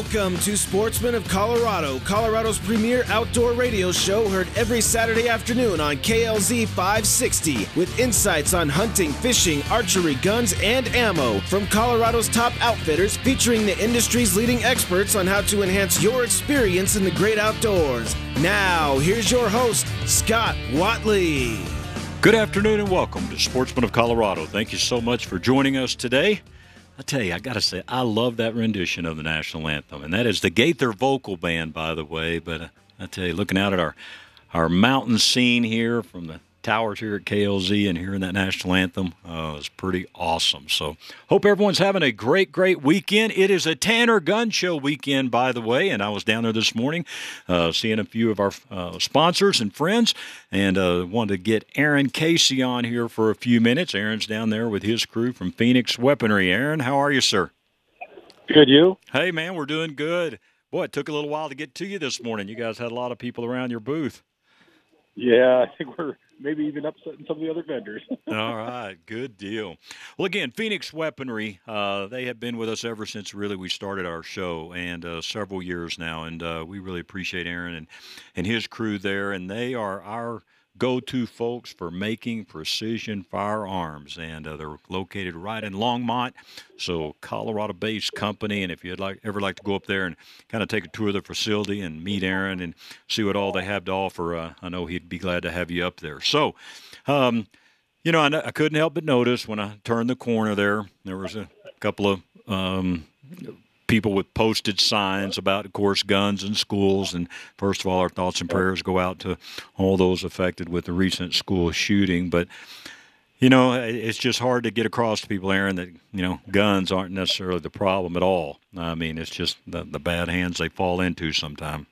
Welcome to Sportsman of Colorado, Colorado's premier outdoor radio show heard every Saturday afternoon on KLZ 560 with insights on hunting, fishing, archery, guns, and ammo from Colorado's top outfitters featuring the industry's leading experts on how to enhance your experience in the great outdoors. Now, here's your host, Scott Watley. Good afternoon and welcome to Sportsman of Colorado. Thank you so much for joining us today. I tell you, I got to say, I love that rendition of the national anthem, and that is the Gaither Vocal Band, by the way. But uh, I tell you, looking out at our our mountain scene here from the towers here at KLZ and hearing that national anthem uh, is pretty awesome. So, hope everyone's having a great, great weekend. It is a Tanner Gun Show weekend, by the way, and I was down there this morning uh, seeing a few of our uh, sponsors and friends, and uh, wanted to get Aaron Casey on here for a few minutes. Aaron's down there with his crew from Phoenix Weaponry. Aaron, how are you, sir? Good, you? Hey, man, we're doing good. Boy, it took a little while to get to you this morning. You guys had a lot of people around your booth. Yeah, I think we're maybe even upsetting some of the other vendors. All right, good deal. Well, again, Phoenix Weaponry, uh, they have been with us ever since really we started our show, and uh, several years now, and uh, we really appreciate Aaron and and his crew there, and they are our go-to folks for making precision firearms, and uh, they're located right in Longmont, so Colorado-based company. And if you'd like ever like to go up there and kind of take a tour of the facility and meet Aaron and see what all they have to offer, uh, I know he'd be glad to have you up there. So. Um, you know, I, I, couldn't help but notice when I turned the corner there, there was a couple of um, people with posted signs about, of course, guns in schools. And first of all, our thoughts and prayers go out to all those affected with the recent school shooting. But you know, it's just hard to get across to people, Aaron, that you know guns aren't necessarily the problem at all. I mean, it's just the, the bad hands they fall into sometimes.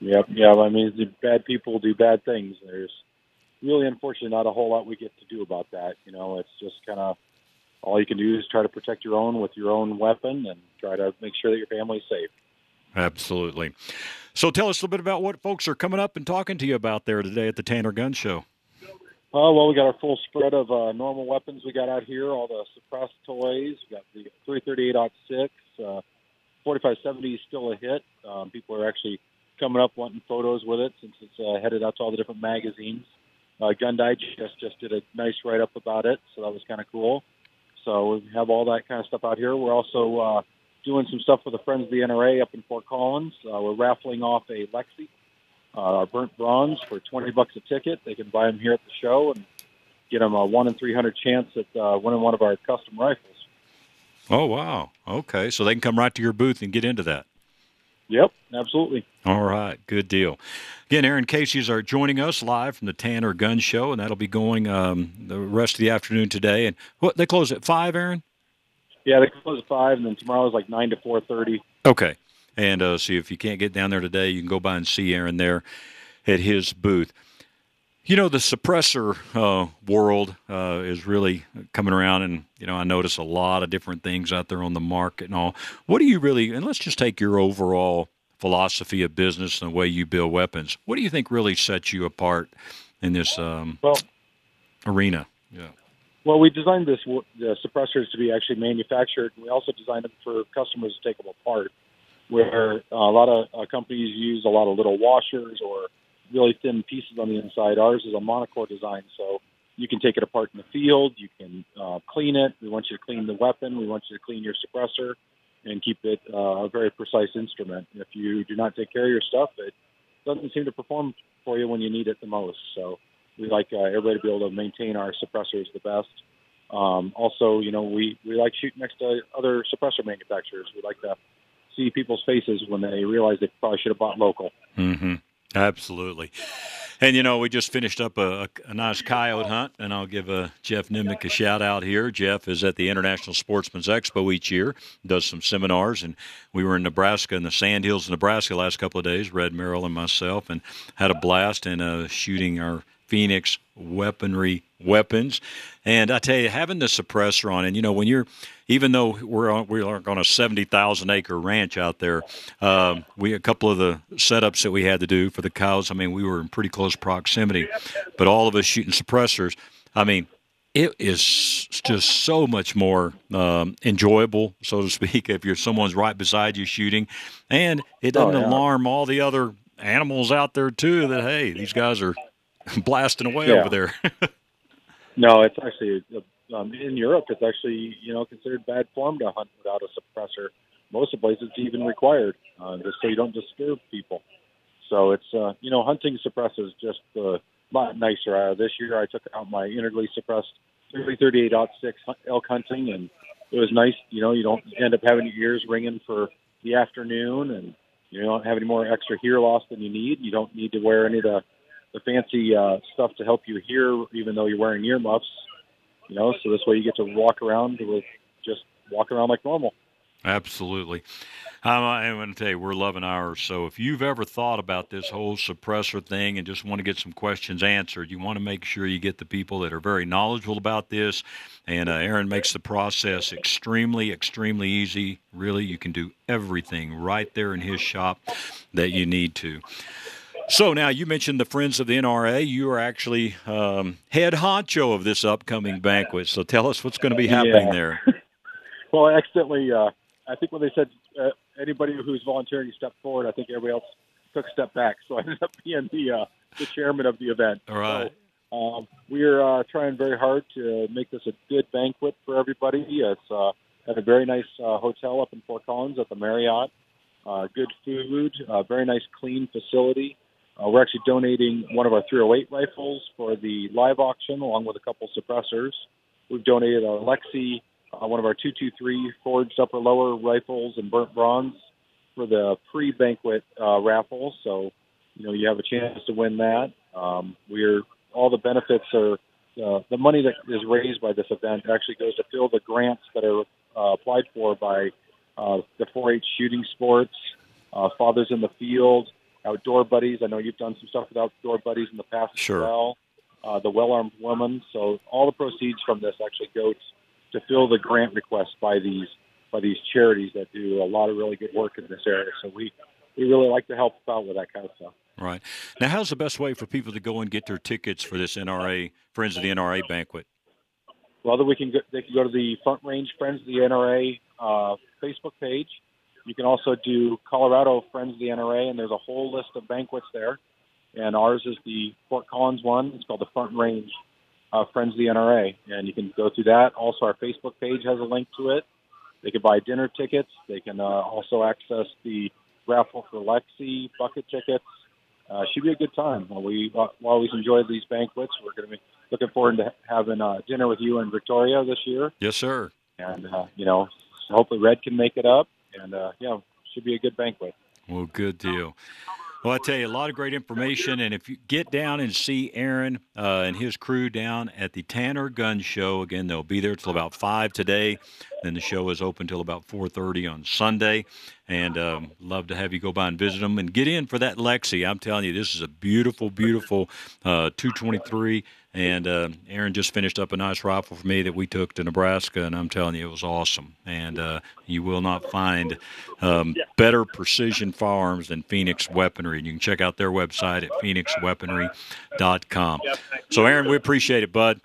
Yep, yeah. I mean, the bad people do bad things. There's really, unfortunately, not a whole lot we get to do about that. You know, it's just kind of all you can do is try to protect your own with your own weapon and try to make sure that your family's safe. Absolutely. So tell us a little bit about what folks are coming up and talking to you about there today at the Tanner Gun Show. Oh, well, we got our full spread of uh, normal weapons we got out here, all the suppressed toys. We got the 338 uh, 4570 is still a hit. Um, people are actually coming up wanting photos with it since it's uh, headed out to all the different magazines. Uh, Gun Digest just did a nice write up about it, so that was kind of cool. So we have all that kind of stuff out here. We're also uh, doing some stuff with the Friends of the NRA up in Fort Collins. Uh, we're raffling off a Lexi, uh, our burnt bronze, for 20 bucks a ticket. They can buy them here at the show and get them a 1 in 300 chance at uh, winning one of our custom rifles. Oh, wow. Okay. So they can come right to your booth and get into that. Yep, absolutely. All right, good deal. Again, Aaron Casey's are joining us live from the Tanner Gun Show, and that'll be going um, the rest of the afternoon today. And what they close at five, Aaron? Yeah, they close at five, and then tomorrow is like nine to four thirty. Okay, and uh, see if you can't get down there today, you can go by and see Aaron there at his booth. You know, the suppressor uh, world uh, is really coming around, and you know, I notice a lot of different things out there on the market and all. What do you really? And let's just take your overall philosophy of business and the way you build weapons. What do you think really sets you apart in this um, well, arena? Yeah. Well, we designed this the suppressors to be actually manufactured. We also designed them for customers to take them apart, where a lot of uh, companies use a lot of little washers or really thin pieces on the inside. Ours is a monocore design, so you can take it apart in the field. You can uh, clean it. We want you to clean the weapon. We want you to clean your suppressor and keep it uh, a very precise instrument. If you do not take care of your stuff, it doesn't seem to perform for you when you need it the most. So we like uh, everybody to be able to maintain our suppressors the best. Um, also, you know, we, we like shooting next to other suppressor manufacturers. We like to see people's faces when they realize they probably should have bought local. Mm-hmm. Absolutely. And you know, we just finished up a, a nice coyote hunt, and I'll give uh, Jeff Nimnick a shout out here. Jeff is at the International Sportsman's Expo each year, does some seminars, and we were in Nebraska in the Sandhills, of Nebraska, last couple of days. Red Merrill and myself, and had a blast in uh, shooting our Phoenix weaponry weapons. And I tell you, having the suppressor on, and you know, when you're, even though we're on, we're on a seventy thousand acre ranch out there, um, we a couple of the setups that we had to do for the cows. I mean, we were in pretty close proximity, but all of us shooting suppressors. I mean, it is just so much more um, enjoyable, so to speak, if you're someone's right beside you shooting, and it doesn't oh, yeah. alarm all the other animals out there too. That hey, these guys are blasting away yeah. over there. no, it's actually um, in Europe. It's actually you know considered bad form to hunt without a suppressor. Most of the places, it's even required, uh, just so you don't disturb people. So it's uh, you know hunting suppressors just uh, lot nicer. Uh, this year I took out my integrally suppressed 38 six elk hunting, and it was nice. You know, you don't end up having your ears ringing for the afternoon, and you don't have any more extra hear loss than you need. You don't need to wear any of the the fancy uh, stuff to help you hear, even though you're wearing earmuffs. You know, so this way you get to walk around with just walk around like normal. Absolutely. I'm going to tell you, we're loving ours. So if you've ever thought about this whole suppressor thing and just want to get some questions answered, you want to make sure you get the people that are very knowledgeable about this. And uh, Aaron makes the process extremely, extremely easy. Really, you can do everything right there in his shop that you need to. So now you mentioned the Friends of the NRA. You are actually um, head honcho of this upcoming banquet. So tell us what's going to be happening yeah. there. well, I accidentally, uh, I think when they said uh, anybody who's volunteering step forward, I think everybody else took a step back. So I ended up being the uh, the chairman of the event. All right. So, um, we're uh, trying very hard to make this a good banquet for everybody. It's uh, at a very nice uh, hotel up in Fort Collins at the Marriott. Uh, good food, uh, very nice clean facility. Uh, we're actually donating one of our 308 rifles for the live auction, along with a couple suppressors. We've donated our Lexi, uh, one of our 223 forged upper lower rifles and burnt bronze for the pre-banquet uh, raffle. So, you know, you have a chance to win that. Um, we're all the benefits are uh, the money that is raised by this event actually goes to fill the grants that are uh, applied for by uh, the 4-H shooting sports, uh, Fathers in the Field, Outdoor Buddies. I know you've done some stuff with Outdoor Buddies in the past sure. as well. Uh, the Well Armed Woman. So all the proceeds from this actually go to fill the grant requests by these by these charities that do a lot of really good work in this area. So we we really like to help out with that kind of stuff. Right now, how's the best way for people to go and get their tickets for this NRA Friends of the NRA banquet? Well, we can go, they can go to the Front Range Friends of the NRA uh, Facebook page. You can also do Colorado Friends of the NRA, and there's a whole list of banquets there. And ours is the Fort Collins one. It's called the Front Range uh, Friends of the NRA, and you can go through that. Also, our Facebook page has a link to it. They can buy dinner tickets. They can uh, also access the raffle for Lexi bucket tickets. Uh, should be a good time. While We uh, always enjoy these banquets. We're going to be looking forward to having uh, dinner with you in Victoria this year. Yes, sir. And uh, you know, hopefully Red can make it up. And uh, yeah, should be a good banquet. Well, good deal. Well, I tell you, a lot of great information, and if you get down and see Aaron uh, and his crew down at the Tanner Gun Show, again, they'll be there till about five today. Then the show is open till about four thirty on Sunday, and um, love to have you go by and visit them and get in for that Lexi. I'm telling you, this is a beautiful, beautiful uh, 223 and uh, Aaron just finished up a nice rifle for me that we took to Nebraska, and I'm telling you, it was awesome. And uh, you will not find um, better precision firearms than Phoenix Weaponry. And you can check out their website at phoenixweaponry.com. So, Aaron, we appreciate it, bud.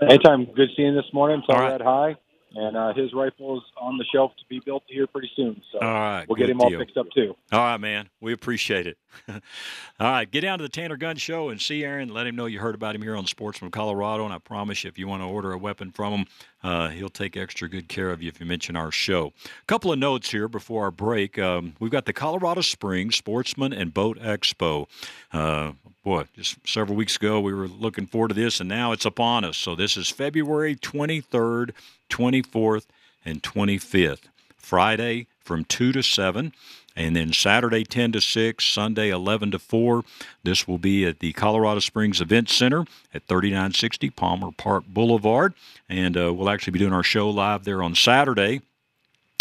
Anytime. Good seeing you this morning. Tell right. Hi and uh, his rifle is on the shelf to be built here pretty soon. So all right, we'll get him deal. all fixed up too. All right, man. We appreciate it. all right, get down to the Tanner Gun Show and see Aaron. Let him know you heard about him here on Sportsman Colorado. And I promise you, if you want to order a weapon from him, uh, he'll take extra good care of you if you mention our show. A couple of notes here before our break. Um, we've got the Colorado Springs Sportsman and Boat Expo. Uh, boy, just several weeks ago we were looking forward to this, and now it's upon us. So this is February 23rd 24th, and 25th. Friday from 2 to 7, and then Saturday 10 to 6, Sunday 11 to 4. This will be at the Colorado Springs Event Center at 3960 Palmer Park Boulevard, and uh, we'll actually be doing our show live there on Saturday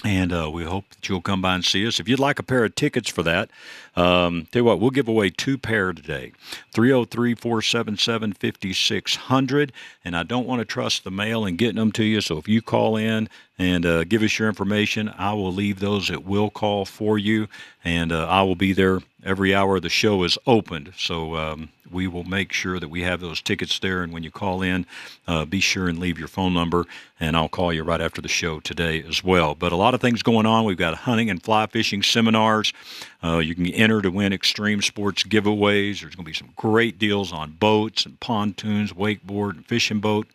and uh, we hope that you'll come by and see us. If you'd like a pair of tickets for that, Um, tell you what, we'll give away two pair today 303 477 5600. And I don't want to trust the mail and getting them to you. So if you call in and uh, give us your information, I will leave those at will call for you. And uh, I will be there every hour the show is opened. So um, we will make sure that we have those tickets there. And when you call in, uh, be sure and leave your phone number, and I'll call you right after the show today as well. But a lot of things going on. We've got hunting and fly fishing seminars. Uh, you can enter to win extreme sports giveaways. There's going to be some great deals on boats and pontoons, wakeboard, and fishing boat.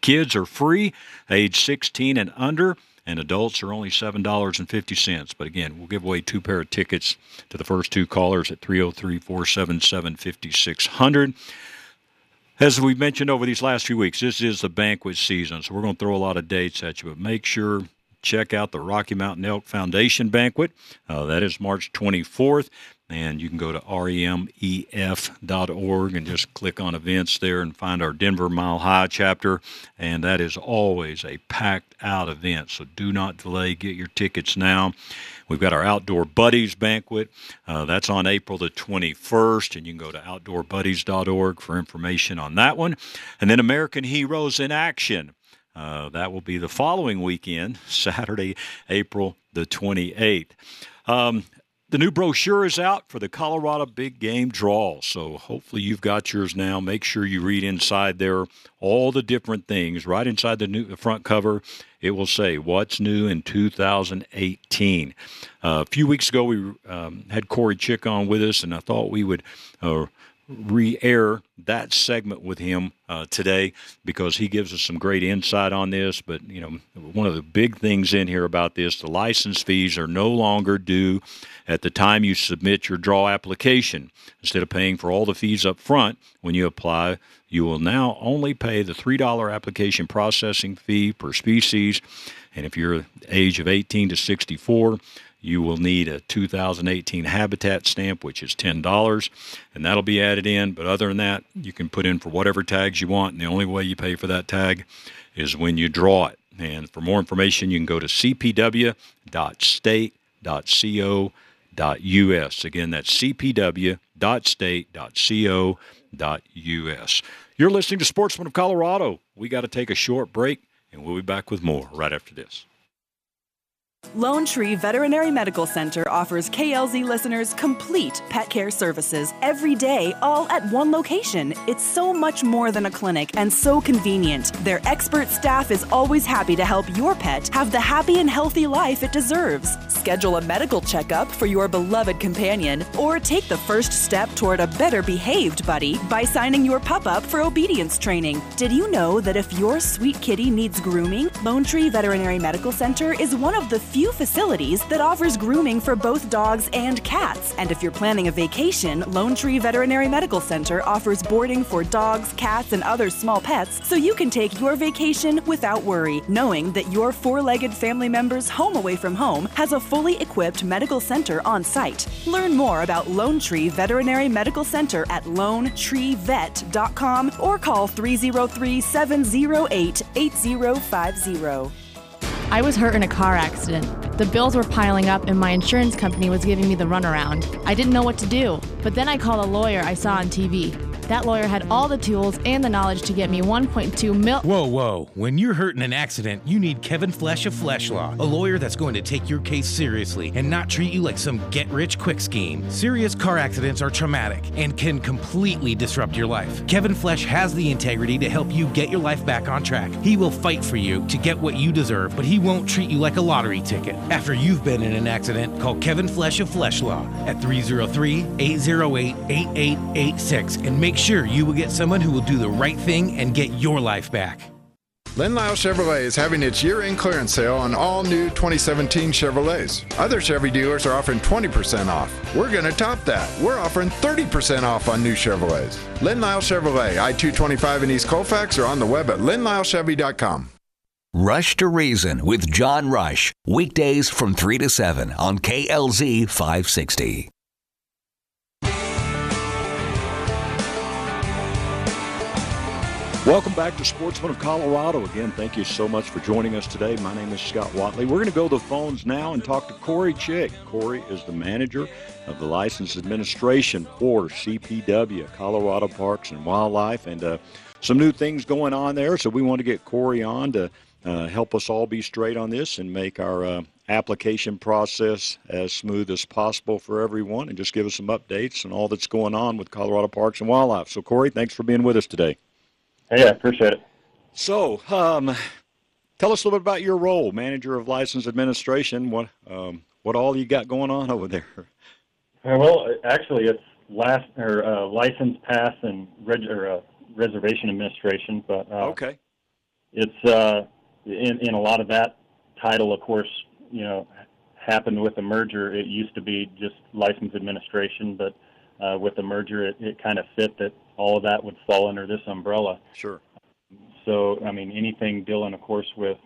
Kids are free, age 16 and under and adults are only $7.50. But again, we'll give away two pair of tickets to the first two callers at 303 477 5600. As we've mentioned over these last few weeks, this is the banquet season, so we're going to throw a lot of dates at you, but make sure check out the Rocky Mountain Elk Foundation banquet. Uh, that is March 24th. And you can go to rmef.org and just click on events there and find our Denver Mile High chapter. And that is always a packed out event. So do not delay. Get your tickets now. We've got our Outdoor Buddies banquet. Uh, that's on April the 21st. And you can go to outdoorbuddies.org for information on that one. And then American Heroes in Action. Uh, that will be the following weekend, Saturday, April the 28th. Um, the new brochure is out for the Colorado Big Game Draw. So hopefully you've got yours now. Make sure you read inside there all the different things. Right inside the, new, the front cover, it will say what's new in 2018. Uh, a few weeks ago, we um, had Corey Chick on with us, and I thought we would uh, re-air that segment with him uh, today because he gives us some great insight on this. But you know, one of the big things in here about this, the license fees are no longer due at the time you submit your draw application. Instead of paying for all the fees up front when you apply, you will now only pay the three dollar application processing fee per species. And if you're age of 18 to 64, you will need a 2018 habitat stamp, which is $10, and that'll be added in. But other than that, you can put in for whatever tags you want, and the only way you pay for that tag is when you draw it. And for more information, you can go to cpw.state.co.us. Again, that's cpw.state.co.us. You're listening to Sportsman of Colorado. We got to take a short break, and we'll be back with more right after this. Lone Tree Veterinary Medical Center offers KLZ listeners complete pet care services every day, all at one location. It's so much more than a clinic and so convenient. Their expert staff is always happy to help your pet have the happy and healthy life it deserves. Schedule a medical checkup for your beloved companion or take the first step toward a better behaved buddy by signing your pup up for obedience training. Did you know that if your sweet kitty needs grooming, Lone Tree Veterinary Medical Center is one of the few facilities that offers grooming for both dogs and cats. And if you're planning a vacation, Lone Tree Veterinary Medical Center offers boarding for dogs, cats, and other small pets so you can take your vacation without worry, knowing that your four legged family member's home away from home has a fully equipped medical center on site. Learn more about Lone Tree Veterinary Medical Center at lonetreevet.com or call 303 708 8050. I was hurt in a car accident. The bills were piling up, and my insurance company was giving me the runaround. I didn't know what to do, but then I called a lawyer I saw on TV. That lawyer had all the tools and the knowledge to get me 1.2 mil. Whoa, whoa. When you're hurt in an accident, you need Kevin Flesh of Flesh Law, a lawyer that's going to take your case seriously and not treat you like some get rich quick scheme. Serious car accidents are traumatic and can completely disrupt your life. Kevin Flesh has the integrity to help you get your life back on track. He will fight for you to get what you deserve, but he won't treat you like a lottery ticket. After you've been in an accident, call Kevin Flesh of Flesh Law at 303 808 8886 and make sure you will get someone who will do the right thing and get your life back. Len Lyle Chevrolet is having its year-end clearance sale on all new 2017 Chevrolets. Other Chevy dealers are offering 20% off. We're going to top that. We're offering 30% off on new Chevrolets. Len Lyle Chevrolet, I-225 in East Colfax, or on the web at lenlylechevy.com. Rush to Reason with John Rush, weekdays from 3 to 7 on KLZ 560. Welcome back to Sportsman of Colorado. Again, thank you so much for joining us today. My name is Scott Watley. We're going to go to the phones now and talk to Corey Chick. Corey is the manager of the license administration for CPW, Colorado Parks and Wildlife, and uh, some new things going on there. So we want to get Corey on to uh, help us all be straight on this and make our uh, application process as smooth as possible for everyone and just give us some updates on all that's going on with Colorado Parks and Wildlife. So, Corey, thanks for being with us today. Hey, I appreciate it. So, um, tell us a little bit about your role, manager of license administration. What um, what all you got going on over there? Uh, well, actually, it's last or uh, license pass and reg- or, uh, reservation administration. But uh, okay, it's uh, in in a lot of that title, of course, you know, happened with the merger. It used to be just license administration, but uh, with the merger, it, it kind of fit that all of that would fall under this umbrella. Sure. So, I mean, anything dealing, of course, with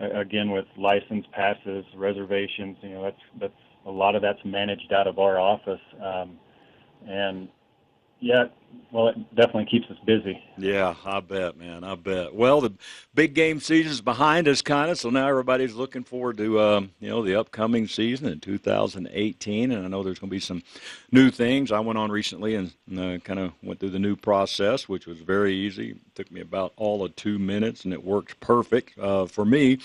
uh, again with license passes, reservations. You know, that's that's a lot of that's managed out of our office, um, and yeah, well, it definitely keeps us busy. Yeah, I bet, man. I bet. Well, the big game season is behind us, kind of. So now everybody's looking forward to, um, you know, the upcoming season in 2018. And I know there's going to be some new things. I went on recently and uh, kind of went through the new process, which was very easy. It took me about all of two minutes, and it worked perfect uh, for me.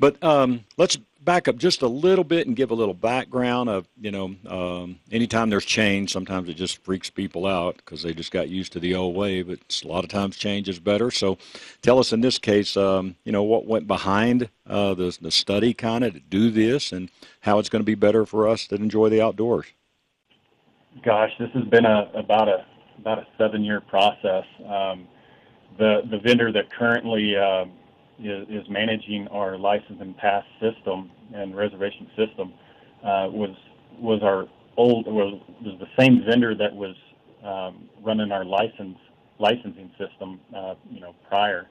But um, let's back up just a little bit and give a little background of, you know, um, anytime there's change, sometimes it just freaks people out because they just got used to the old way. But a lot of times change is better. So tell us in this case, um, you know, what went behind uh, the, the study kind of to do this and how it's going to be better for us to enjoy the outdoors. Gosh, this has been a about a about a seven year process. Um, the the vendor that currently um, is, is managing our license and pass system and reservation system uh, was was our old was, was the same vendor that was um, running our license licensing system uh, you know prior.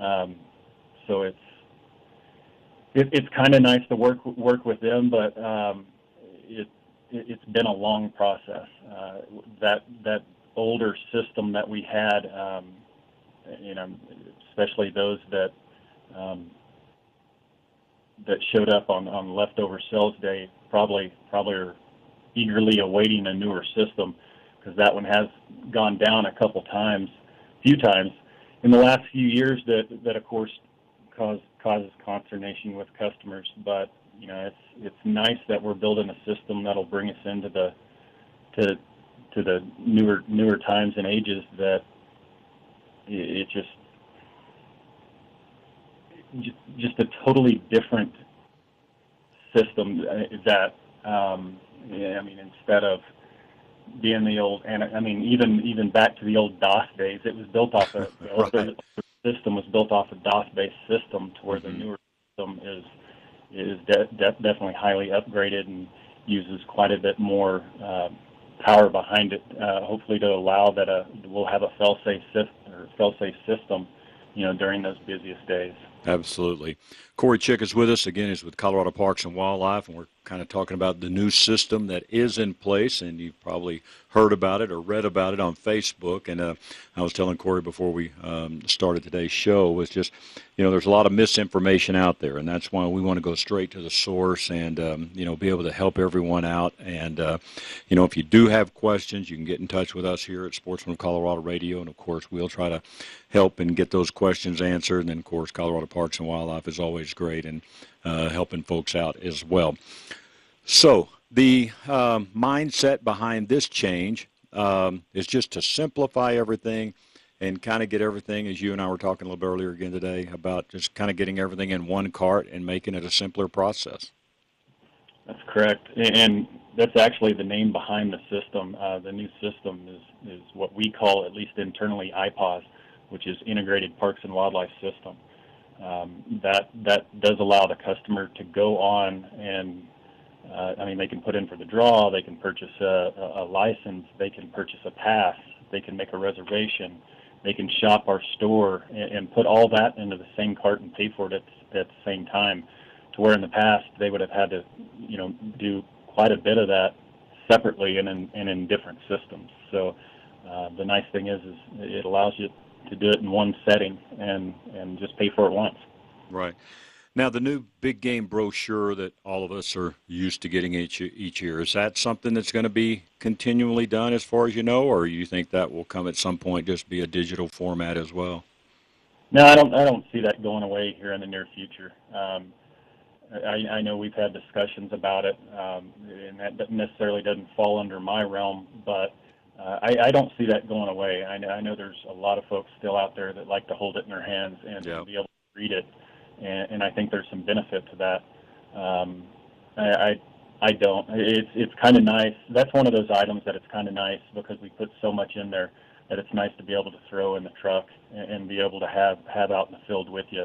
Um, so it's it, it's kind of nice to work work with them, but um, it, it has been a long process. Uh, that that older system that we had, um, you know, especially those that um, that showed up on, on leftover sales day probably probably are eagerly awaiting a newer system because that one has gone down a couple times, few times in the last few years. That that of course cause, causes consternation with customers. But you know it's it's nice that we're building a system that'll bring us into the to to the newer newer times and ages that it, it just just a totally different system that um, yeah, I mean instead of being the old and I mean even even back to the old DOS days, it was built off a right. the system was built off a DOS based system to where mm-hmm. the newer system is is de- de- definitely highly upgraded and uses quite a bit more uh, power behind it. Uh, hopefully to allow that a, we'll have a fail safe or fail safe system, you know, during those busiest days. Absolutely. Corey Chick is with us. Again, he's with Colorado Parks and Wildlife, and we're kind of talking about the new system that is in place, and you've probably heard about it or read about it on Facebook. And uh, I was telling Corey before we um, started today's show was just, you know, there's a lot of misinformation out there, and that's why we want to go straight to the source and, um, you know, be able to help everyone out. And, uh, you know, if you do have questions, you can get in touch with us here at Sportsman of Colorado Radio, and of course, we'll try to help and get those questions answered. And then, of course, Colorado Parks and Wildlife is always great and uh, helping folks out as well. So, the um, mindset behind this change um, is just to simplify everything and kind of get everything, as you and I were talking a little bit earlier again today, about just kind of getting everything in one cart and making it a simpler process. That's correct, and that's actually the name behind the system. Uh, the new system is is what we call, at least internally, IPAWS, which is Integrated Parks and Wildlife System. Um, that that does allow the customer to go on and uh, I mean, they can put in for the draw, they can purchase a, a, license, they can purchase a pass, they can make a reservation, they can shop our store and, and put all that into the same cart and pay for it at, at the same time. To where in the past they would have had to, you know, do quite a bit of that separately and in, and in different systems. So uh, the nice thing is, is it allows you to do it in one setting and and just pay for it once. Right. Now, the new big game brochure that all of us are used to getting each each year is that something that's going to be continually done, as far as you know, or you think that will come at some point, just be a digital format as well? No, I don't. I don't see that going away here in the near future. Um, I, I know we've had discussions about it, um, and that necessarily doesn't fall under my realm, but uh, I, I don't see that going away. I know, I know there's a lot of folks still out there that like to hold it in their hands and yep. be able to read it and, and I think there's some benefit to that. Um, I, I I don't. It's it's kind of nice. That's one of those items that it's kind of nice because we put so much in there that it's nice to be able to throw in the truck and, and be able to have have out in the field with you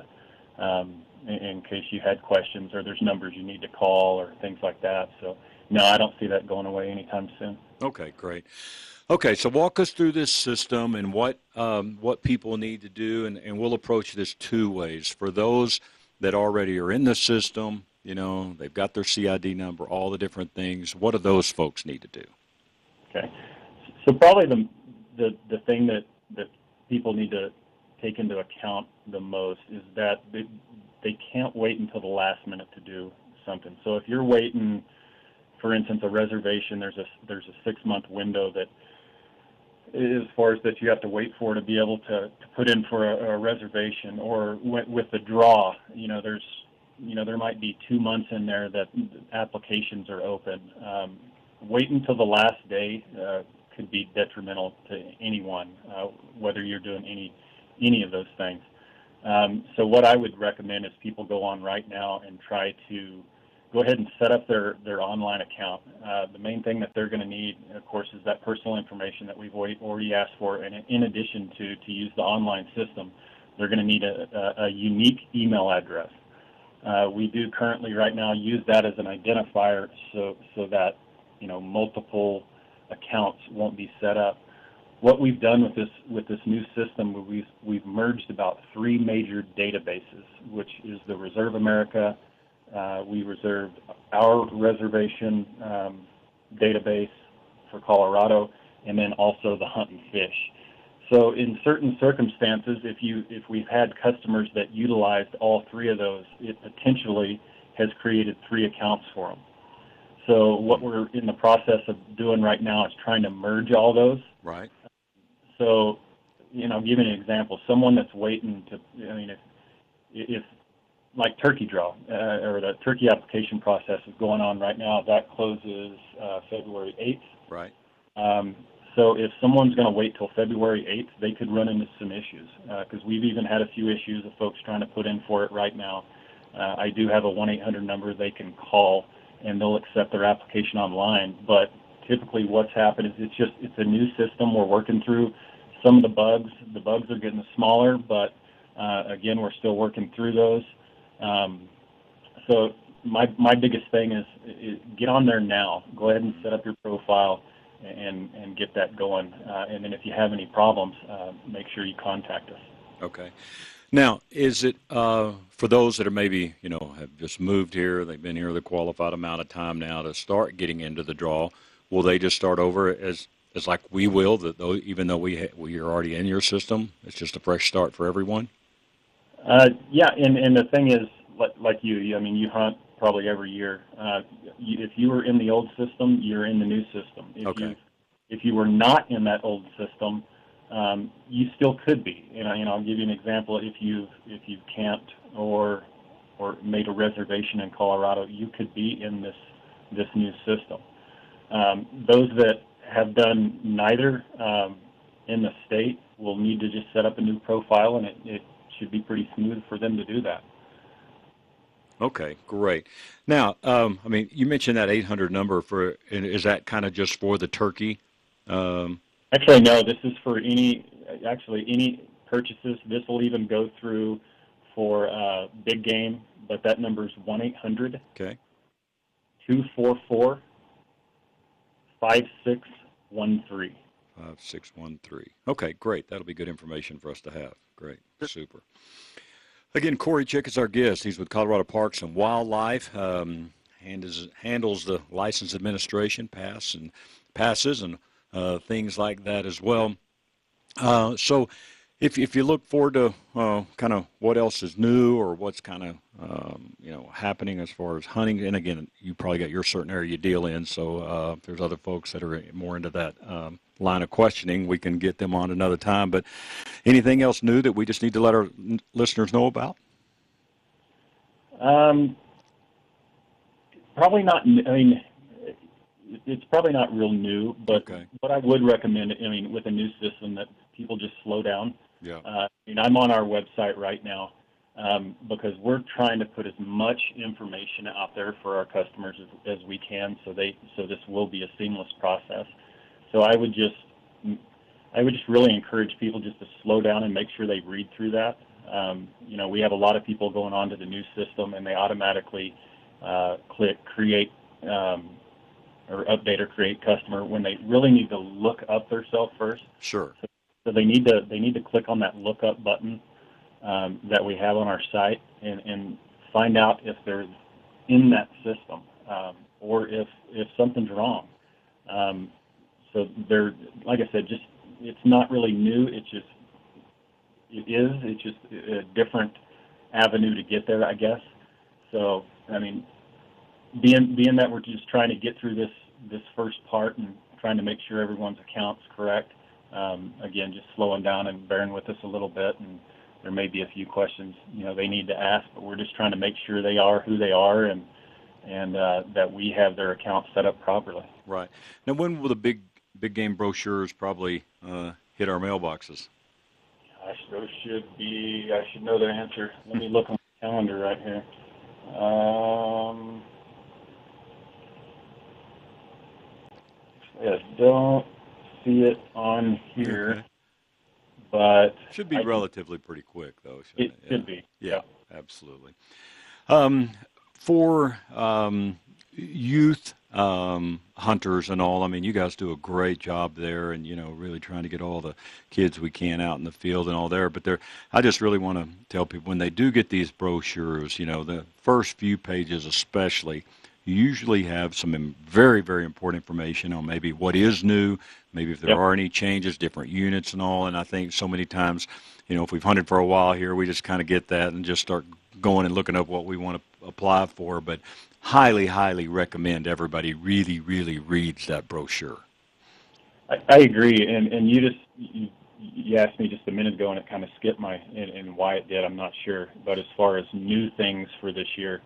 um, in, in case you had questions or there's numbers you need to call or things like that. So no, I don't see that going away anytime soon. Okay, great. Okay, so walk us through this system and what um, what people need to do, and, and we'll approach this two ways. For those that already are in the system, you know, they've got their CID number, all the different things. What do those folks need to do? Okay, so probably the the the thing that that people need to take into account the most is that they, they can't wait until the last minute to do something. So if you're waiting, for instance, a reservation, there's a there's a six month window that as far as that you have to wait for to be able to, to put in for a, a reservation or with, with the draw. You know there's you know there might be two months in there that applications are open. Um, wait until the last day uh, could be detrimental to anyone uh, whether you're doing any any of those things. Um, so what I would recommend is people go on right now and try to go ahead and set up their, their online account. Uh, the main thing that they're going to need, of course, is that personal information that we've already asked for. And in addition to, to use the online system, they're going to need a, a, a unique email address. Uh, we do currently right now use that as an identifier so, so that you know multiple accounts won't be set up. What we've done with this with this new system, we've we've merged about three major databases, which is the Reserve America, uh, we reserved our reservation um, database for Colorado, and then also the hunt and fish. So in certain circumstances, if you if we've had customers that utilized all three of those, it potentially has created three accounts for them. So what we're in the process of doing right now is trying to merge all those. Right. So, you know, give you an example. Someone that's waiting to, I mean, if if like turkey draw uh, or the turkey application process is going on right now. That closes uh, February 8th. Right. Um, so if someone's going to wait till February 8th, they could run into some issues because uh, we've even had a few issues of folks trying to put in for it right now. Uh, I do have a 1-800 number they can call and they'll accept their application online. But typically, what's happened is it's just it's a new system we're working through. Some of the bugs, the bugs are getting smaller, but uh, again, we're still working through those. Um, so my my biggest thing is, is, get on there now. Go ahead and set up your profile and and get that going. Uh, and then if you have any problems, uh, make sure you contact us. Okay. Now, is it uh, for those that are maybe you know have just moved here? They've been here the qualified amount of time now to start getting into the draw. Will they just start over as as like we will? That though, even though we ha- we are already in your system, it's just a fresh start for everyone. Uh, yeah, and and the thing is, like, like you, you, I mean, you hunt probably every year. Uh, you, if you were in the old system, you're in the new system. If okay. You, if you were not in that old system, um, you still could be. And I, you know, I'll give you an example. If you've if you've camped or or made a reservation in Colorado, you could be in this this new system. Um, those that have done neither um, in the state will need to just set up a new profile, and it, it should be pretty smooth for them to do that. Okay, great. Now, um, I mean, you mentioned that 800 number for, is that kind of just for the turkey? Um, actually, no. This is for any, actually any purchases. This will even go through for uh, big game, but that number is one 800 Okay. 244 5613. 5613. Okay, great. That'll be good information for us to have. Great. Super. Again, Corey Chick is our guest. He's with Colorado Parks and Wildlife. Um, handles, handles the license administration, pass and passes, and uh, things like that as well. Uh, so, If if you look forward to uh, kind of what else is new or what's kind of um, you know happening as far as hunting, and again, you probably got your certain area you deal in. So uh, if there's other folks that are more into that um, line of questioning, we can get them on another time. But anything else new that we just need to let our listeners know about? Um, probably not. I mean, it's probably not real new, but okay. what I would recommend, I mean, with a new system, that people just slow down. Yeah. Uh, I mean, I'm on our website right now um, because we're trying to put as much information out there for our customers as, as we can, so they so this will be a seamless process. So I would just I would just really encourage people just to slow down and make sure they read through that. Um, you know, we have a lot of people going on to the new system and they automatically uh, click create um, or update or create customer when they really need to look up themselves first. Sure. So, so, they need to they need to click on that look up button um, that we have on our site and, and find out if they're in that system um, or if if something's wrong. Um, so they're like I said, just it's not really new. It's just it is. It's just a different avenue to get there, I guess. So I mean, being being that we're just trying to get through this this first part and trying to make sure everyone's account's correct. Um, again, just slowing down and bearing with us a little bit, and there may be a few questions you know they need to ask, but we're just trying to make sure they are who they are and and uh, that we have their account set up properly. Right. Now, when will the big big game brochures probably uh, hit our mailboxes? Gosh, those should be. I should know the answer. Let me look on the calendar right here. Um, I don't see it on here, okay. but should be I, relatively pretty quick, though. It, it should be. Yeah, yeah. absolutely. Um, for um, youth um, hunters and all. I mean, you guys do a great job there, and you know, really trying to get all the kids we can out in the field and all there. But there, I just really want to tell people when they do get these brochures, you know, the first few pages especially, usually have some very, very important information on maybe what is new, maybe if there Yep. are any changes, different units and all. And I think so many times, you know, if we've hunted for a while here, we just kind of get that and just start going and looking up what we want to apply for. But highly, highly recommend everybody really, really reads that brochure. I, I agree, and and you just you, you asked me just a minute ago, and it kind of skipped my and, and why it did. I'm not sure, but as far as new things for this year,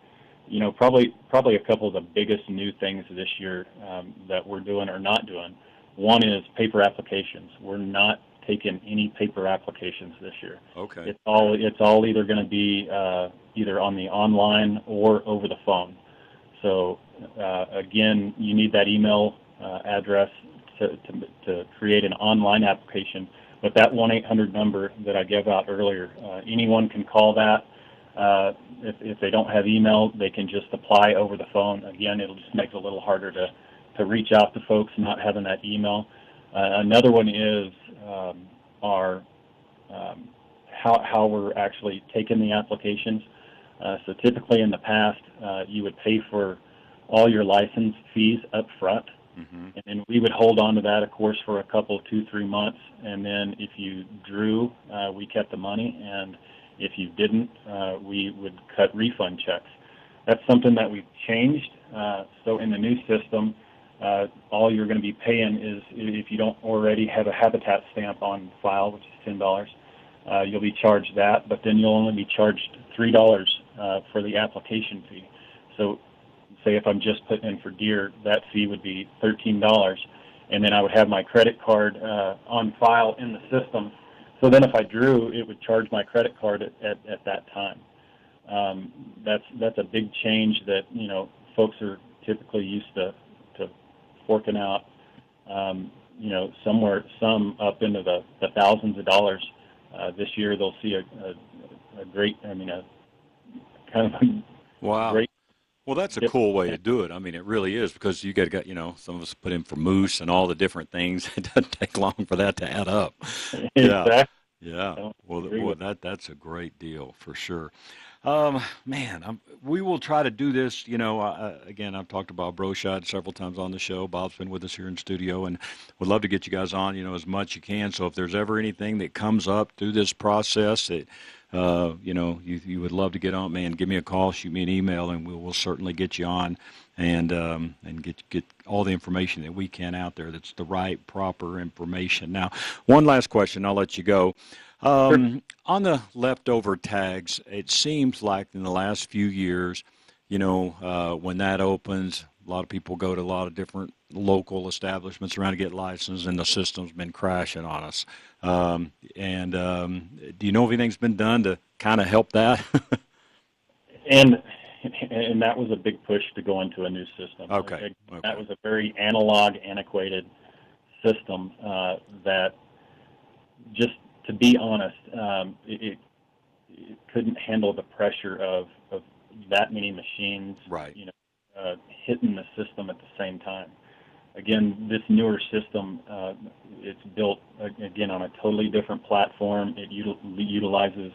you know, probably probably a couple of the biggest new things this year um, that we're doing or not doing. One is paper applications. We're not taking any paper applications this year. Okay. It's all it's all either going to be uh, either on the online or over the phone. So uh, again, you need that email uh, address to, to, to create an online application. But that 1-800 number that I gave out earlier, uh, anyone can call that. Uh, if, if they don't have email, they can just apply over the phone. Again, it'll just make it a little harder to, to reach out to folks not having that email. Uh, another one is um, our um, how, how we're actually taking the applications. Uh, so typically in the past, uh, you would pay for all your license fees up front, Mm-hmm. and then we would hold on to that, of course, for a couple, two, three months. And then if you drew, uh, we kept the money, and if you didn't, uh, we would cut refund checks. That's something that we've changed. Uh, so in the new system, uh, all you're going to be paying is if you don't already have a habitat stamp on file, which is ten dollars, uh, you'll be charged that. But then you'll only be charged three dollars uh, for the application fee. So, say if I'm just putting in for deer, that fee would be thirteen dollars, and then I would have my credit card uh, on file in the system. So then, if I drew, it would charge my credit card at, at, at that time. Um, that's that's a big change that you know folks are typically used to to forking out. Um, you know, somewhere some up into the, the thousands of dollars. Uh, this year, they'll see a, a, a great, I mean, a kind of a Wow. great Well, that's a cool way to do it. I mean, it really is because you got to got you know some of us put in for moose and all the different things. It doesn't take long for that to add up. Yeah. exact- Yeah. Well, th- agree boy, with- that that's a great deal for sure. Um, man, I'm, we will try to do this. You know, uh, again, I've talked about Broscheid several times on the show. Bob's been with us here in studio, and would love to get you guys on. You know, as much as you can. So if there's ever anything that comes up through this process that uh, you know you you would love to get on, man, give me a call, shoot me an email, and we'll, we'll certainly get you on and um, and get get all the information that we can out there. That's the right, proper information. Now, one last question. I'll let you go. Um, sure. On the leftover tags, it seems like in the last few years, you know, uh, when that opens, a lot of people go to a lot of different local establishments around to get licensed, and the system's been crashing on us. Um, and um, do you know if anything's been done to kind of help that? and and that was a big push to go into a new system. Okay. okay. That was a very analog, antiquated system uh, that just to be honest, um, it, it, couldn't handle the pressure of, of that many machines, right. you know, uh, hitting the system at the same time. Again, this newer system, uh, it's built again on a totally different platform. It util- utilizes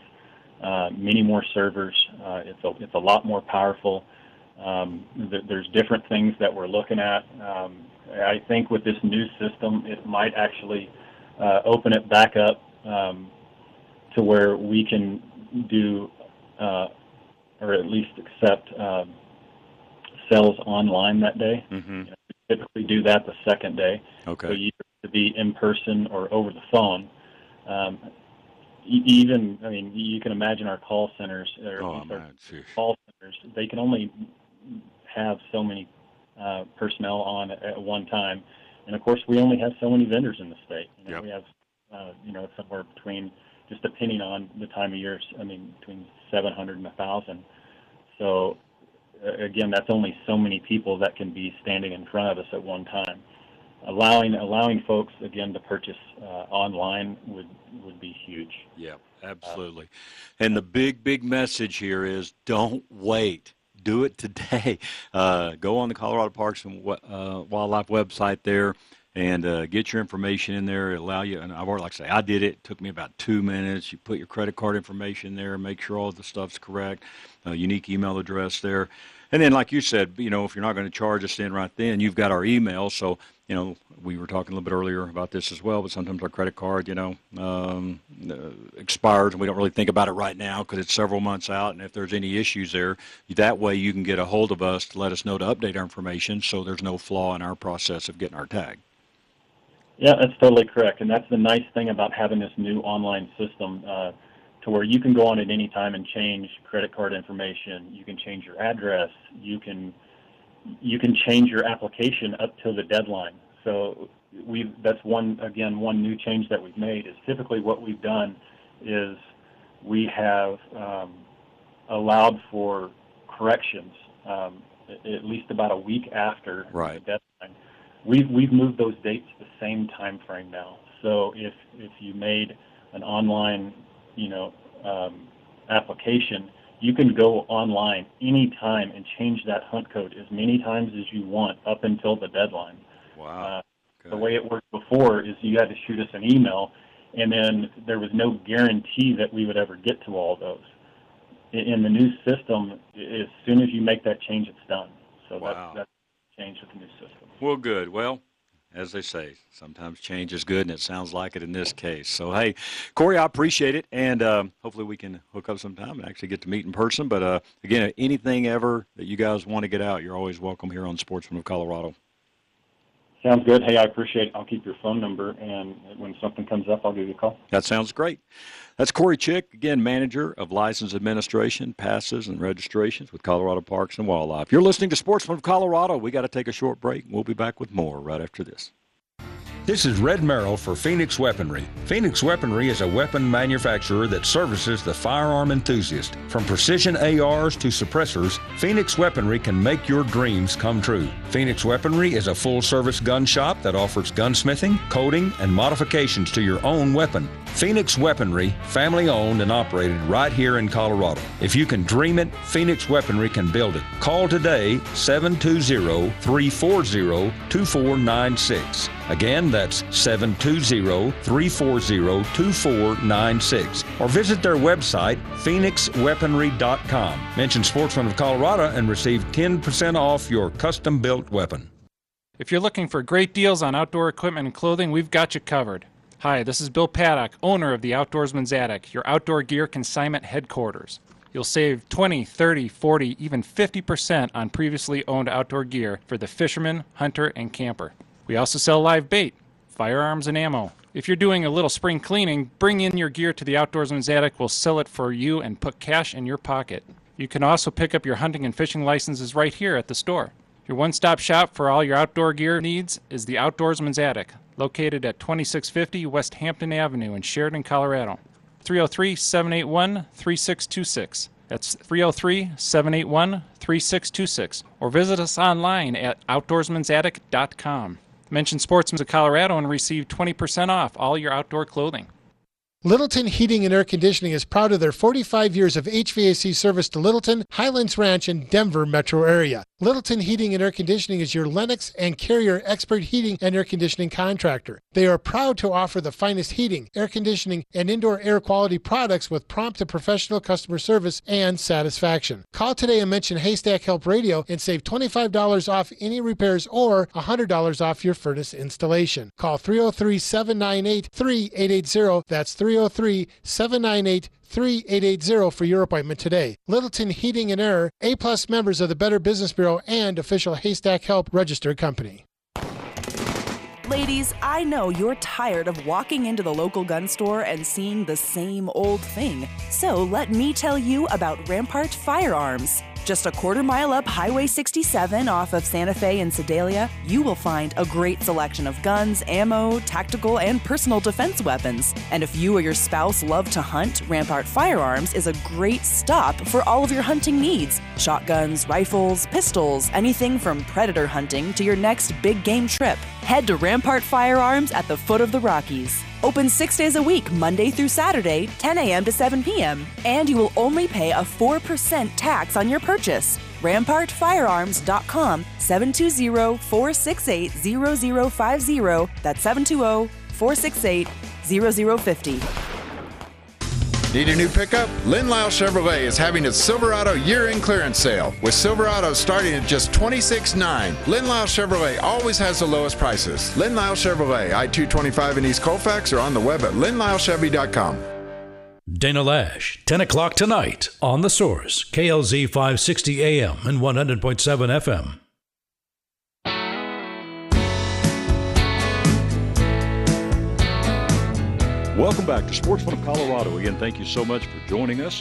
uh, many more servers. Uh, it's a it's a lot more powerful. Um, th- there's different things that we're looking at. Um, I think with this new system, it might actually uh, open it back up um, to where we can do uh, or at least accept sales online that day. Mm-hmm. You typically do that the second day. Okay. So you have to be in person or over the phone. Um, even, I mean, you can imagine our call centers or oh, our call centers. They can only have so many uh, personnel on at one time, and of course, we only have so many vendors in the state. You know, yep. We have uh, you know, somewhere between, just depending on the time of year, I mean, between 700 and 1,000. So, again, that's only so many people that can be standing in front of us at one time. Allowing allowing folks again to purchase uh, online would would be huge. Yeah, absolutely. Uh, and the big big message here is don't wait do it today. Uh, go on the Colorado Parks and uh, Wildlife website there and uh, get your information in there. Allow you, and I've already, like I say, I did it. it. took me about two minutes. You put your credit card information there, make sure all the stuff's correct, uh, unique email address there. And then, like you said, you know, if you're not going to charge us in right then, you've got our email. So, you know, we were talking a little bit earlier about this as well, but sometimes our credit card, you know, um, uh, expires and we don't really think about it right now because it's several months out. And if there's any issues there, that way you can get a hold of us to let us know to update our information so there's no flaw in our process of getting our tag. Yeah, that's totally correct, and that's the nice thing about having this new online system, uh, to where you can go on at any time and change credit card information. You can change your address. You can you can change your application up till the deadline. So we that's one again one new change that we've made is typically what we've done is we have um, allowed for corrections um, at least about a week after right. the deadline We've we've moved those dates to the same time frame now. So if if you made an online, you know, um, application, you can go online anytime and change that hunt code as many times as you want up until the deadline. Wow. Uh, the way it worked before is you had to shoot us an email, and then there was no guarantee that we would ever get to all those. In, the new system, as soon as you make that change, it's done. So wow. that's, that's change with the new system. Well, good. Well, as they say, sometimes change is good, and it sounds like it in this case. So, hey, Corey, I appreciate it, and um, hopefully we can hook up sometime and actually get to meet in person. But uh, again, anything ever that you guys want to get out, you're always welcome here on Sportsman of Colorado. Sounds good. Hey, I appreciate it. I'll keep your phone number, and when something comes up, I'll give you a call. That sounds great. That's Corey Chick, again, manager of license administration, passes, and registrations with Colorado Parks and Wildlife. You're listening to Sportsman of Colorado. We got to take a short break. We'll be back with more right after this. This is Red Merrill for Phoenix Weaponry. Phoenix Weaponry is a weapon manufacturer that services the firearm enthusiast. From precision ARs to suppressors, Phoenix Weaponry can make your dreams come true. Phoenix Weaponry is a full service gun shop that offers gunsmithing, coating, and modifications to your own weapon. Phoenix Weaponry, family owned and operated right here in Colorado. If you can dream it, Phoenix Weaponry can build it. Call today 720 340 2496. Again, That's 720 340 2496. Or visit their website, phoenixweaponry.com. Mention Sportsman of Colorado and receive 10% off your custom built weapon. If you're looking for great deals on outdoor equipment and clothing, we've got you covered. Hi, this is Bill Paddock, owner of the Outdoorsman's Attic, your outdoor gear consignment headquarters. You'll save 20, 30, 40, even 50% on previously owned outdoor gear for the fisherman, hunter, and camper. We also sell live bait, firearms, and ammo. If you're doing a little spring cleaning, bring in your gear to the Outdoorsman's Attic. We'll sell it for you and put cash in your pocket. You can also pick up your hunting and fishing licenses right here at the store. Your one stop shop for all your outdoor gear needs is the Outdoorsman's Attic, located at 2650 West Hampton Avenue in Sheridan, Colorado. 303 781 3626. That's 303 781 3626. Or visit us online at outdoorsmansattic.com. Mention Sportsman's of Colorado and receive 20% off all your outdoor clothing. Littleton Heating and Air Conditioning is proud of their 45 years of HVAC service to Littleton, Highlands Ranch, and Denver metro area. Littleton Heating and Air Conditioning is your Lennox and Carrier expert heating and air conditioning contractor. They are proud to offer the finest heating, air conditioning, and indoor air quality products with prompt and professional customer service and satisfaction. Call today and mention Haystack Help Radio and save $25 off any repairs or $100 off your furnace installation. Call 303 798 3880. That's oh 303 798 3880 for your appointment today. Littleton Heating and Air, A plus members of the Better Business Bureau and official Haystack Help registered company. Ladies, I know you're tired of walking into the local gun store and seeing the same old thing. So let me tell you about Rampart Firearms. Just a quarter mile up Highway 67 off of Santa Fe and Sedalia, you will find a great selection of guns, ammo, tactical, and personal defense weapons. And if you or your spouse love to hunt, Rampart Firearms is a great stop for all of your hunting needs shotguns, rifles, pistols, anything from predator hunting to your next big game trip. Head to Rampart Firearms at the foot of the Rockies. Open six days a week, Monday through Saturday, 10 a.m. to 7 p.m. And you will only pay a 4% tax on your purchase. RampartFirearms.com 720 468 0050. That's 720 468 0050. Need a new pickup? Len Lyall Chevrolet is having its Silverado year-end clearance sale with Silverado starting at just $26,900. Len Lyall Chevrolet always has the lowest prices. Len Lyall Chevrolet, I-225 in East Colfax or on the web at lenlyallchevy.com. Dana Lash, 10 o'clock tonight on The Source, KLZ 560 AM and 100.7 FM. Welcome back to Sportsman of Colorado. Again, thank you so much for joining us.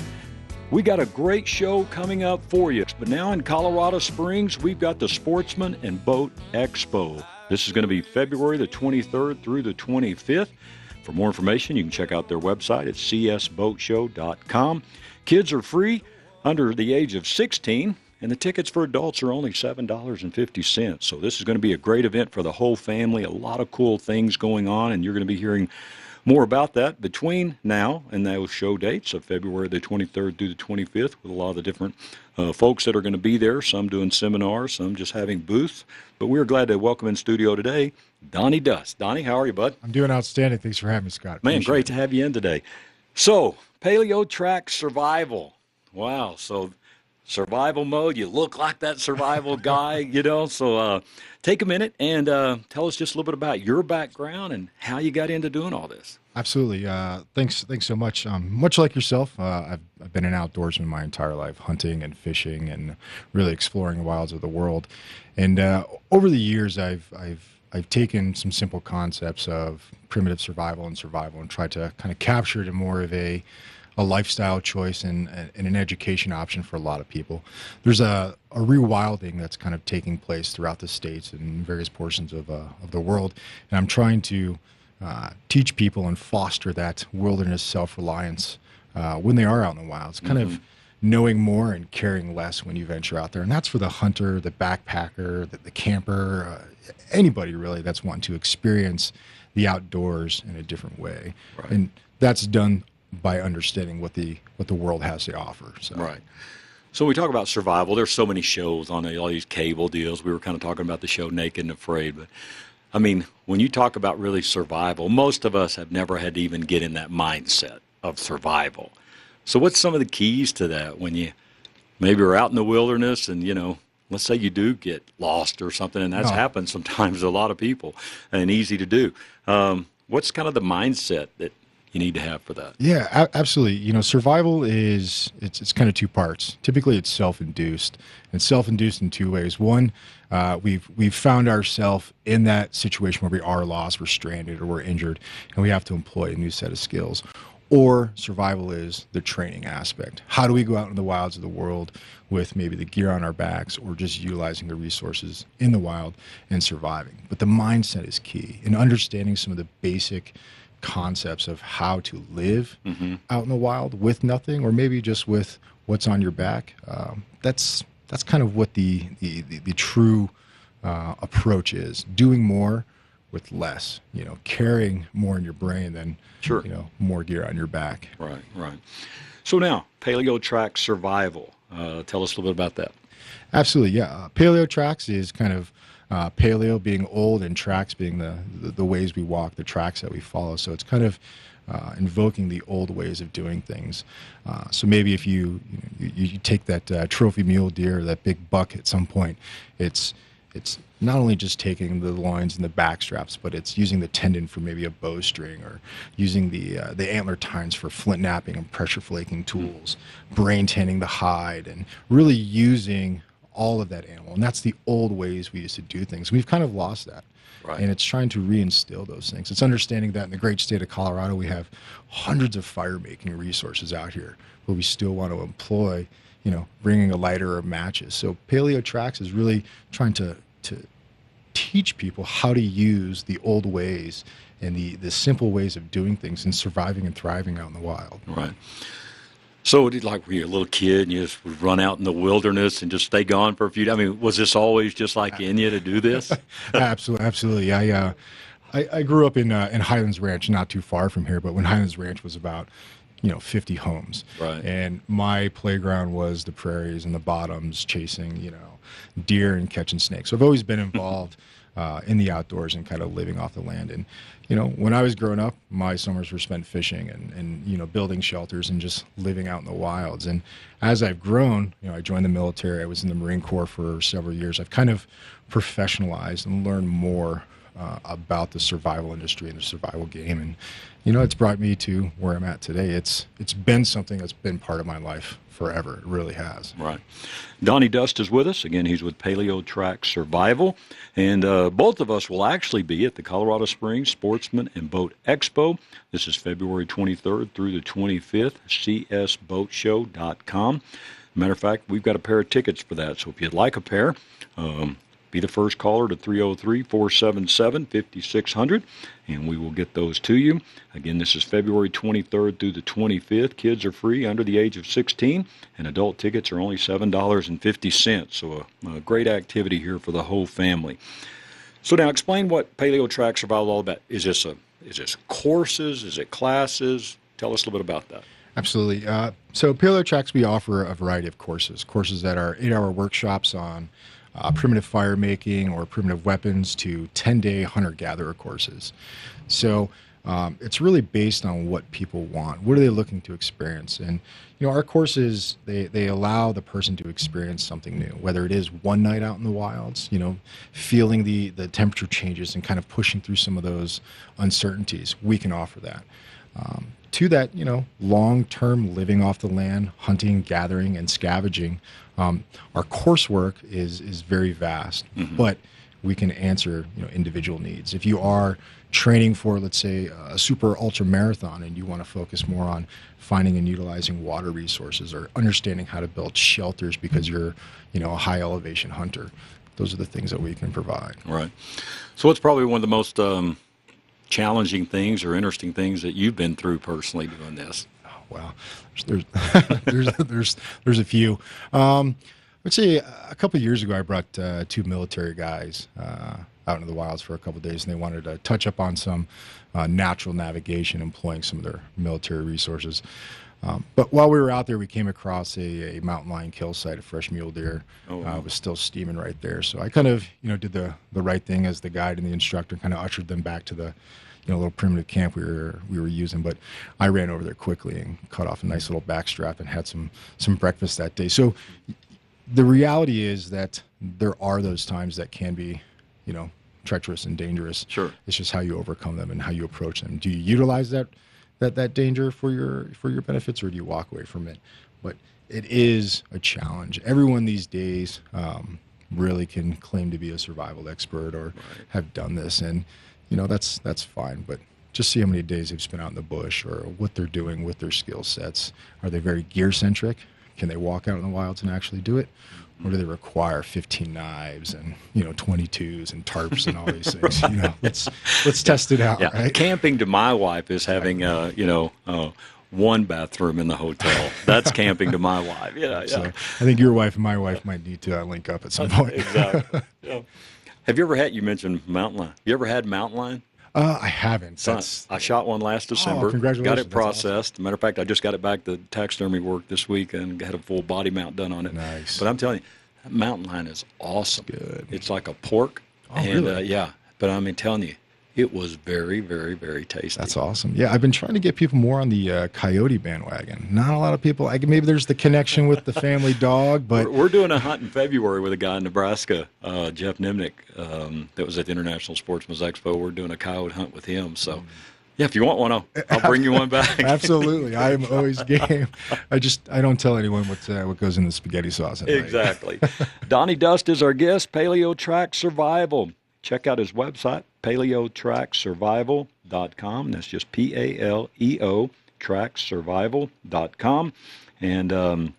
We got a great show coming up for you. But now in Colorado Springs, we've got the Sportsman and Boat Expo. This is going to be February the 23rd through the 25th. For more information, you can check out their website at csboatshow.com. Kids are free under the age of 16, and the tickets for adults are only $7.50. So this is going to be a great event for the whole family. A lot of cool things going on, and you're going to be hearing more about that between now and those show dates of February the 23rd through the 25th with a lot of the different uh, folks that are going to be there, some doing seminars, some just having booths. But we're glad to welcome in studio today Donnie Dust. Donnie, how are you, bud? I'm doing outstanding. Thanks for having me, Scott. Man, Appreciate great it. to have you in today. So, paleo track survival. Wow. So, survival mode. You look like that survival guy, you know. So, uh, take a minute and uh, tell us just a little bit about your background and how you got into doing all this. Absolutely. Uh, thanks. Thanks so much. Um, much like yourself, uh, I've, I've been an outdoorsman my entire life, hunting and fishing, and really exploring the wilds of the world. And uh, over the years, I've I've I've taken some simple concepts of primitive survival and survival and tried to kind of capture it in more of a a lifestyle choice and, and an education option for a lot of people. There's a, a rewilding that's kind of taking place throughout the states and various portions of, uh, of the world. And I'm trying to uh, teach people and foster that wilderness self-reliance uh, when they are out in the wild. It's kind Mm-hmm. of knowing more and caring less when you venture out there. And that's for the hunter, the backpacker, the, the camper, uh, anybody really that's wanting to experience the outdoors in a different way. Right. And that's done by understanding what the what the world has to offer. So Right. So we talk about survival, there's so many shows on all these cable deals. We were kind of talking about the show Naked and Afraid, but I mean, when you talk about really survival, most of us have never had to even get in that mindset of survival. So, what's some of the keys to that when you maybe are out in the wilderness and, you know, let's say you do get lost or something, and that's No. happened sometimes to a lot of people and easy to do. Um, what's kind of the mindset that you need to have for that? Yeah, absolutely. You know, survival is it's it's kind of two parts. Typically, it's self-induced, and self-induced in two ways. One, uh, we've we've found ourselves in that situation where we are lost, we're stranded, or we're injured, and we have to employ a new set of skills. Or survival is the training aspect. How do we go out in the wilds of the world with maybe the gear on our backs, or just utilizing the resources in the wild and surviving? But the mindset is key in understanding some of the basic concepts of how to live out in the wild with nothing, or maybe just with what's on your back. Um, that's that's kind of what the the, the, the true uh, approach is: doing more with less. You know, carrying more in your brain than Sure. you know more gear on your back. Right, right. So now, Paleo Track Survival. Uh, tell us a little bit about that. Absolutely, yeah. Uh, paleo tracks is kind of uh, paleo being old and tracks being the, the the ways we walk, the tracks that we follow. So it's kind of uh, invoking the old ways of doing things. Uh, so maybe if you you, you take that uh, trophy mule deer, that big buck at some point, it's it's not only just taking the loins and the back straps, but it's using the tendon for maybe a bowstring or using the uh, the antler tines for flint knapping and pressure flaking tools, brain tanning the hide, and really using all of that animal. And that's the old ways we used to do things. We've kind of lost that. Right. And it's trying to reinstill those things. It's understanding that in the great state of Colorado, we have hundreds of fire making resources out here, but we still want to employ, you know, bringing a lighter or matches. So Paleo Tracks is really trying to to teach people how to use the old ways and the the simple ways of doing things and surviving and thriving out in the wild. Right. So, did like were you a little kid and you just would run out in the wilderness and just stay gone for a few? Days? I mean, was this always just like in you to do this? absolutely, absolutely. I, uh, I I grew up in uh, in Highlands Ranch, not too far from here, but when Highlands Ranch was about you know 50 homes, Right. And my playground was the prairies and the bottoms, chasing you know deer and catching snakes. So I've always been involved uh, in the outdoors and kind of living off the land. And you know, when I was growing up, my summers were spent fishing and and you know building shelters and just living out in the wilds. And as I've grown, you know, I joined the military. I was in the Marine Corps for several years. I've kind of professionalized and learned more uh, about the survival industry and the survival game. And you know, it's brought me to where I'm at today. It's it's been something that's been part of my life forever. It really has. Right. Donnie Dust is with us. Again, he's with Paleo Track Survival. And uh, both of us will actually be at the Colorado Springs Sportsman and Boat Expo. This is February 23rd through the 25th, csboatshow.com. Matter of fact, we've got a pair of tickets for that. So if you'd like a pair, um, be the first caller to 303 477 5600, and we will get those to you. Again, this is February 23rd through the 25th. Kids are free under the age of 16, and adult tickets are only $7.50. So, a, a great activity here for the whole family. So, now explain what Paleo Track Survival is all about. Is this, a, is this courses? Is it classes? Tell us a little bit about that. Absolutely. Uh, so Paleo Tracks, we offer a variety of courses. Courses that are eight-hour workshops on uh, primitive fire making or primitive weapons to 10-day hunter-gatherer courses. So um, it's really based on what people want. What are they looking to experience? And you know, our courses they they allow the person to experience something new. Whether it is one night out in the wilds, you know, feeling the the temperature changes and kind of pushing through some of those uncertainties, we can offer that. Um, to that, you know, long-term living off the land, hunting, gathering, and scavenging. Um, our coursework is is very vast, but we can answer you know individual needs. If you are training for, let's say, a super ultra marathon, and you want to focus more on finding and utilizing water resources or understanding how to build shelters because you're, you know, a high elevation hunter, those are the things that we can provide. Right. So, what's probably one of the most um, challenging things or interesting things that you've been through personally doing this? Oh, Wow, there's there's there's there's a few. Um, I'd say a couple years ago, I brought uh, two military guys uh, out into the wilds for a couple days, and they wanted to touch up on some uh, natural navigation, employing some of their military resources. Um, but while we were out there, we came across a, a mountain lion kill site, a fresh mule deer. Oh, uh, wow. was still steaming right there. So I kind of, you know, did the, the right thing as the guide and the instructor, kind of ushered them back to the, you know, little primitive camp we were we were using. But I ran over there quickly and cut off a nice little backstrap and had some some breakfast that day. So the reality is that there are those times that can be, you know, treacherous and dangerous. Sure. It's just how you overcome them and how you approach them. Do you utilize that that that danger for your for your benefits, or do you walk away from it? But it is a challenge. Everyone these days um, really can claim to be a survival expert or have done this, and you know that's that's fine. But just see how many days they've spent out in the bush, or what they're doing with their skill sets. Are they very gear centric? Can they walk out in the wilds and actually do it? Or do they require 15 knives and you know 22s and tarps and all these things? You know, let's let's test it out. Yeah, Right? camping to my wife is having uh, you know uh, one bathroom in the hotel. That's camping to my wife. Yeah, So yeah. I think your wife and my wife might need to uh, link up at some point. exactly. Yeah. Have you ever had? You mentioned mountain lion. You ever had mountain lion? Uh, I haven't. That's I shot one last December. Got congratulations. Got it That's awesome. processed. Matter of fact, I just got it back The taxidermy work this week and had a full body mount done on it. Nice. But I'm telling you, that mountain lion is awesome. Good. It's like a pork. Oh, and really? uh, yeah, but I mean, telling you, it was very, very, very tasty. That's awesome. Yeah, I've been trying to get people more on the uh, coyote bandwagon. Not a lot of people. I, maybe there's the connection with the family dog, but we're, we're doing a hunt in February with a guy in Nebraska, uh, Jeff Nimnick, um, that was at the International Sportsman's Expo. We're doing a coyote hunt with him. So, yeah, if you want one, I'll, I'll bring you one back. absolutely, I am always game. I just I don't tell anyone what uh, what goes in the spaghetti sauce. Exactly. Donnie Dust is our guest, Paleo Track Survival. Check out his website, paleotracksurvival.com. That's just P A L E O, tracksurvival.com. And um,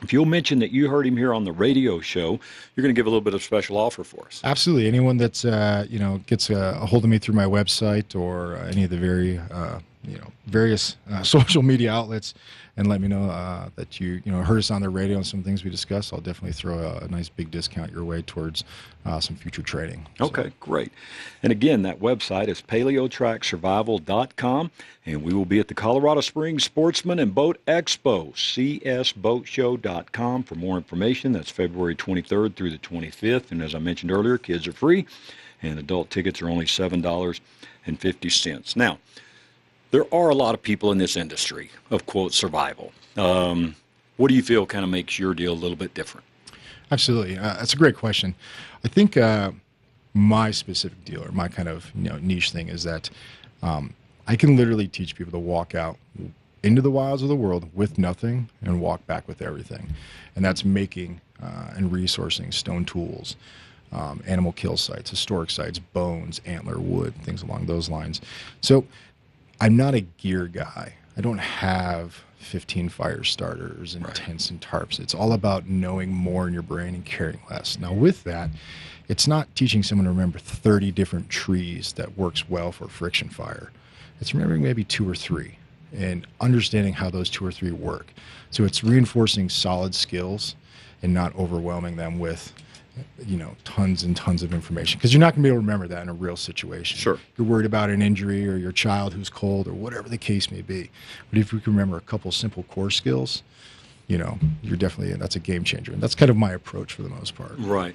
if you'll mention that you heard him here on the radio show, you're going to give a little bit of special offer for us. Absolutely. Anyone that's uh, you know gets a, a hold of me through my website or uh, any of the very uh, you know various uh, social media outlets, and let me know uh, that you you know heard us on the radio and some things we discussed, I'll definitely throw a, a nice big discount your way towards uh, some future trading. Okay, great. And again, that website is paleotracksurvival.com, and we will be at the Colorado Springs Sportsman and Boat Expo, csboatshow.com for more information. That's February 23rd through the 25th. And as I mentioned earlier, kids are free, and adult tickets are only $7.50. Now, there are a lot of people in this industry of quote survival. Um, what do you feel kind of makes your deal a little bit different? Absolutely, uh, that's a great question. I think uh, my specific deal or my kind of you know niche thing is that um, I can literally teach people to walk out into the wilds of the world with nothing and walk back with everything, and that's making uh, and resourcing stone tools. Um, animal kill sites, historic sites, bones, antler, wood, things along those lines. So, I'm not a gear guy. I don't have 15 fire starters and tents and tarps. It's all about knowing more in your brain and caring less. Now, with that, it's not teaching someone to remember 30 different trees that works well for friction fire. It's remembering maybe two or three and understanding how those two or three work. So it's reinforcing solid skills and not overwhelming them with you know tons and tons of information because you're not going to be able to remember that in a real situation Sure. you're worried about an injury or your child who's cold or whatever the case may be but if you can remember a couple simple core skills you know you're definitely that's a game changer and that's kind of my approach for the most part Right.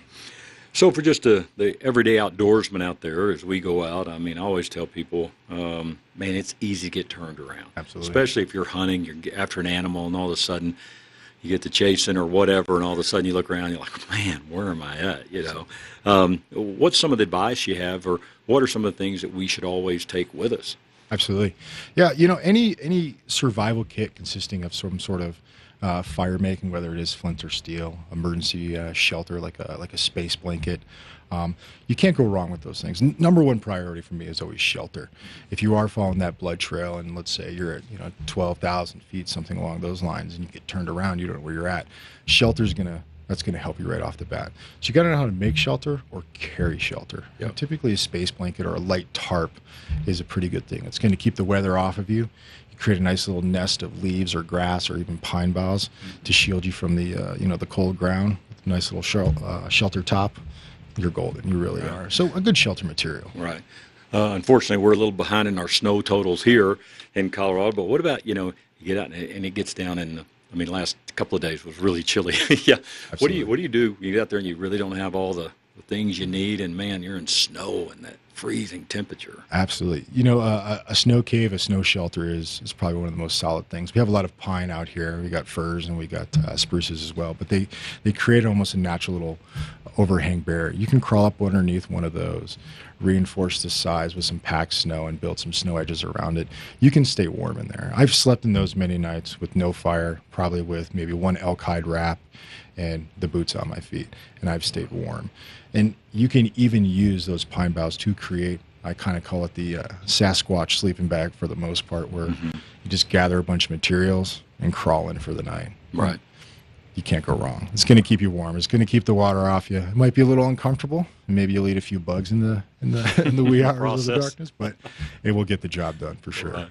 So for just a, the everyday outdoorsman out there, as we go out, I mean, I always tell people, um, man, it's easy to get turned around. Absolutely. Especially if you're hunting, you're after an animal, and all of a sudden you get to chasing or whatever, and all of a sudden you look around, you're like, man, where am I at? You know, um, what's some of the advice you have, or what are some of the things that we should always take with us? Absolutely. Yeah, you know, any any survival kit consisting of some sort of uh, fire making, whether it is flint or steel, emergency uh, shelter like a like a space blanket, um, you can't go wrong with those things. N- number one priority for me is always shelter. If you are following that blood trail, and let's say you're at you know twelve thousand feet, something along those lines, and you get turned around, you don't know where you're at. Shelter's gonna that's going to help you right off the bat. So you got to know how to make shelter or carry shelter. And typically, a space blanket or a light tarp is a pretty good thing. It's going to keep the weather off of you. You create a nice little nest of leaves or grass or even pine boughs to shield you from the uh, you know the cold ground. With a nice little shel- uh, shelter top. You're golden. You really are. So a good shelter material. Right. Uh, unfortunately, we're a little behind in our snow totals here in Colorado. But what about you know you get out and it gets down in the I mean, last couple of days was really chilly. yeah. Absolutely. What do you What do you do? You get out there and you really don't have all the, the things you need, and man, you're in snow and that freezing temperature. Absolutely. You know, uh, a snow cave, a snow shelter is is probably one of the most solid things. We have a lot of pine out here. We got firs and we got uh, spruces as well, but they they create almost a natural little overhang barrier. You can crawl up underneath one of those, reinforce the size with some packed snow, and build some snow edges around it. You can stay warm in there. I've slept in those many nights with no fire, probably with maybe one elk hide wrap and the boots on my feet, and I've stayed warm. And you can even use those pine boughs to create. I kind of call it the uh, Sasquatch sleeping bag for the most part, where mm-hmm. you just gather a bunch of materials and crawl in for the night. Right you can't go wrong. It's going to keep you warm. It's going to keep the water off you. It might be a little uncomfortable. Maybe you'll eat a few bugs in the in the in the wee hours of the darkness, but it will get the job done for sure. Right.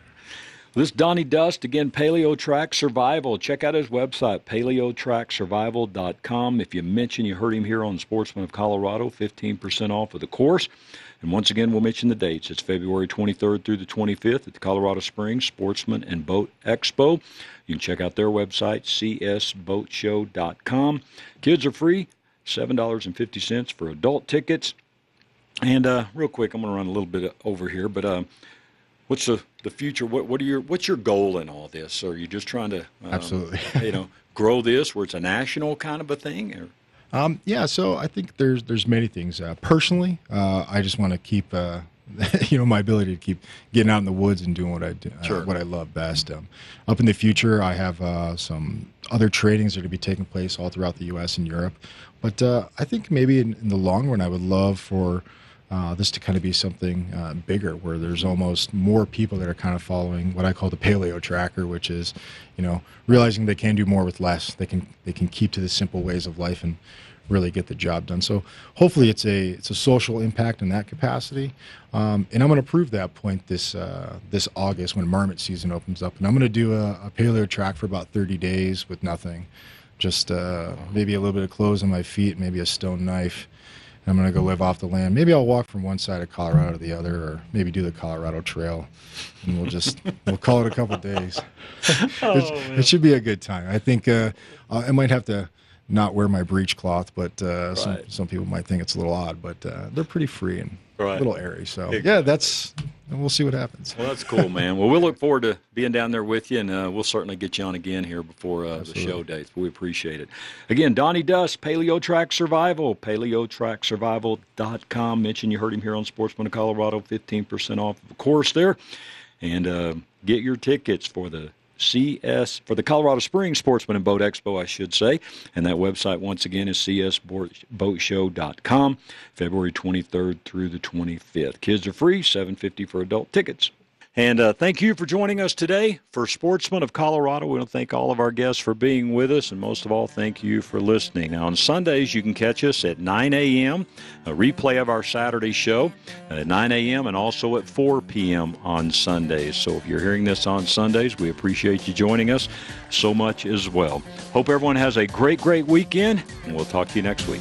This is Donnie Dust again. Paleo Track Survival. Check out his website, paleotracksurvival.com. If you mention you heard him here on Sportsman of Colorado, 15% off of the course. And once again, we'll mention the dates. It's February 23rd through the 25th at the Colorado Springs Sportsman and Boat Expo. You can check out their website, csboatshow.com. Kids are free, $7.50 for adult tickets. And uh, real quick, I'm going to run a little bit over here, but uh, what's the, the future? What, what are your what's your goal in all this? Are you just trying to um, absolutely you know grow this where it's a national kind of a thing? Or? Um, yeah, so I think there's there's many things. Uh, personally, uh, I just want to keep uh, you know my ability to keep getting out in the woods and doing what I do, uh, sure. uh, what I love best. Um, up in the future, I have uh, some other tradings that are going to be taking place all throughout the U.S. and Europe. But uh, I think maybe in, in, the long run, I would love for uh, this to kind of be something uh, bigger, where there's almost more people that are kind of following what I call the paleo tracker, which is, you know, realizing they can do more with less. They can they can keep to the simple ways of life and really get the job done. So hopefully it's a it's a social impact in that capacity, um, and I'm going to prove that point this uh, this August when marmot season opens up, and I'm going to do a, a, paleo track for about 30 days with nothing, just uh, maybe a little bit of clothes on my feet, maybe a stone knife. I'm going to go live off the land. Maybe I'll walk from one side of Colorado to the other, or maybe do the Colorado Trail, and we'll just we'll call it a couple days. oh, it, it, should be a good time. I think uh, I might have to not wear my breech cloth, but uh, right. some some people might think it's a little odd, but uh, they're pretty free and right. a little airy. So yeah, that's and we'll see what happens. Well, that's cool, man. well, we'll look forward to being down there with you, and uh, we'll certainly get you on again here before uh, the show dates. But We appreciate it. Again, Donnie Dust, Paleo Track Survival, paleotracksurvival.com. Mention you heard him here on Sportsman of Colorado, 15% off of course there, and uh, get your tickets for the CS for the Colorado Springs Sportsman and Boat Expo, I should say. And that website, once again, is csboatshow.com, February 23rd through the 25th. Kids are free, 750 for adult tickets. And uh, thank you for joining us today for Sportsman of Colorado. We want to thank all of our guests for being with us, and most of all, thank you for listening. Now, on Sundays, you can catch us at 9 a.m., a replay of our Saturday show at 9 a.m., and also at 4 p.m. on Sundays. So if you're hearing this on Sundays, we appreciate you joining us so much as well. Hope everyone has a great, great weekend, and we'll talk to you next week.